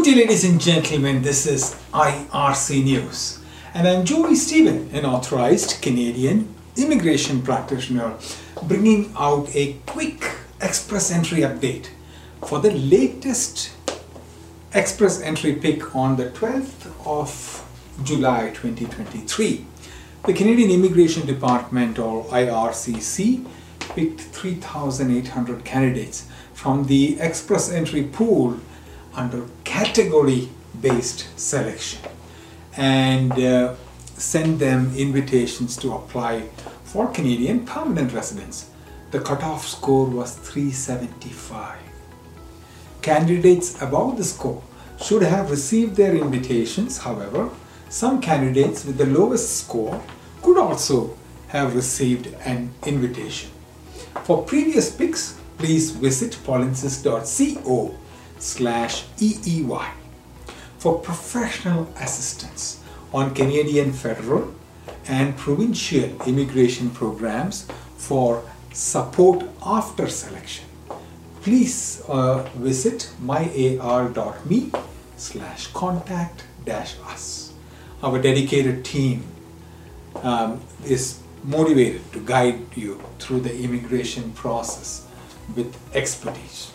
Good day, ladies and gentlemen. This is IRC News, and I'm Joy Stephen, an authorized Canadian immigration practitioner, bringing out a quick express entry update for the latest express entry pick on the 12th of July 2023. The Canadian Immigration Department, or IRCC, picked 3,800 candidates from the express entry pool under category based selection and uh, send them invitations to apply for Canadian permanent residence. The cutoff score was 375. Candidates above the score should have received their invitations, however, some candidates with the lowest score could also have received an invitation. For previous picks, please visit polinsys.co slash EEY for professional assistance on Canadian federal and provincial immigration programs for support after selection. Please uh, visit myar.me slash contact dash us. Our dedicated team um, is motivated to guide you through the immigration process with expertise.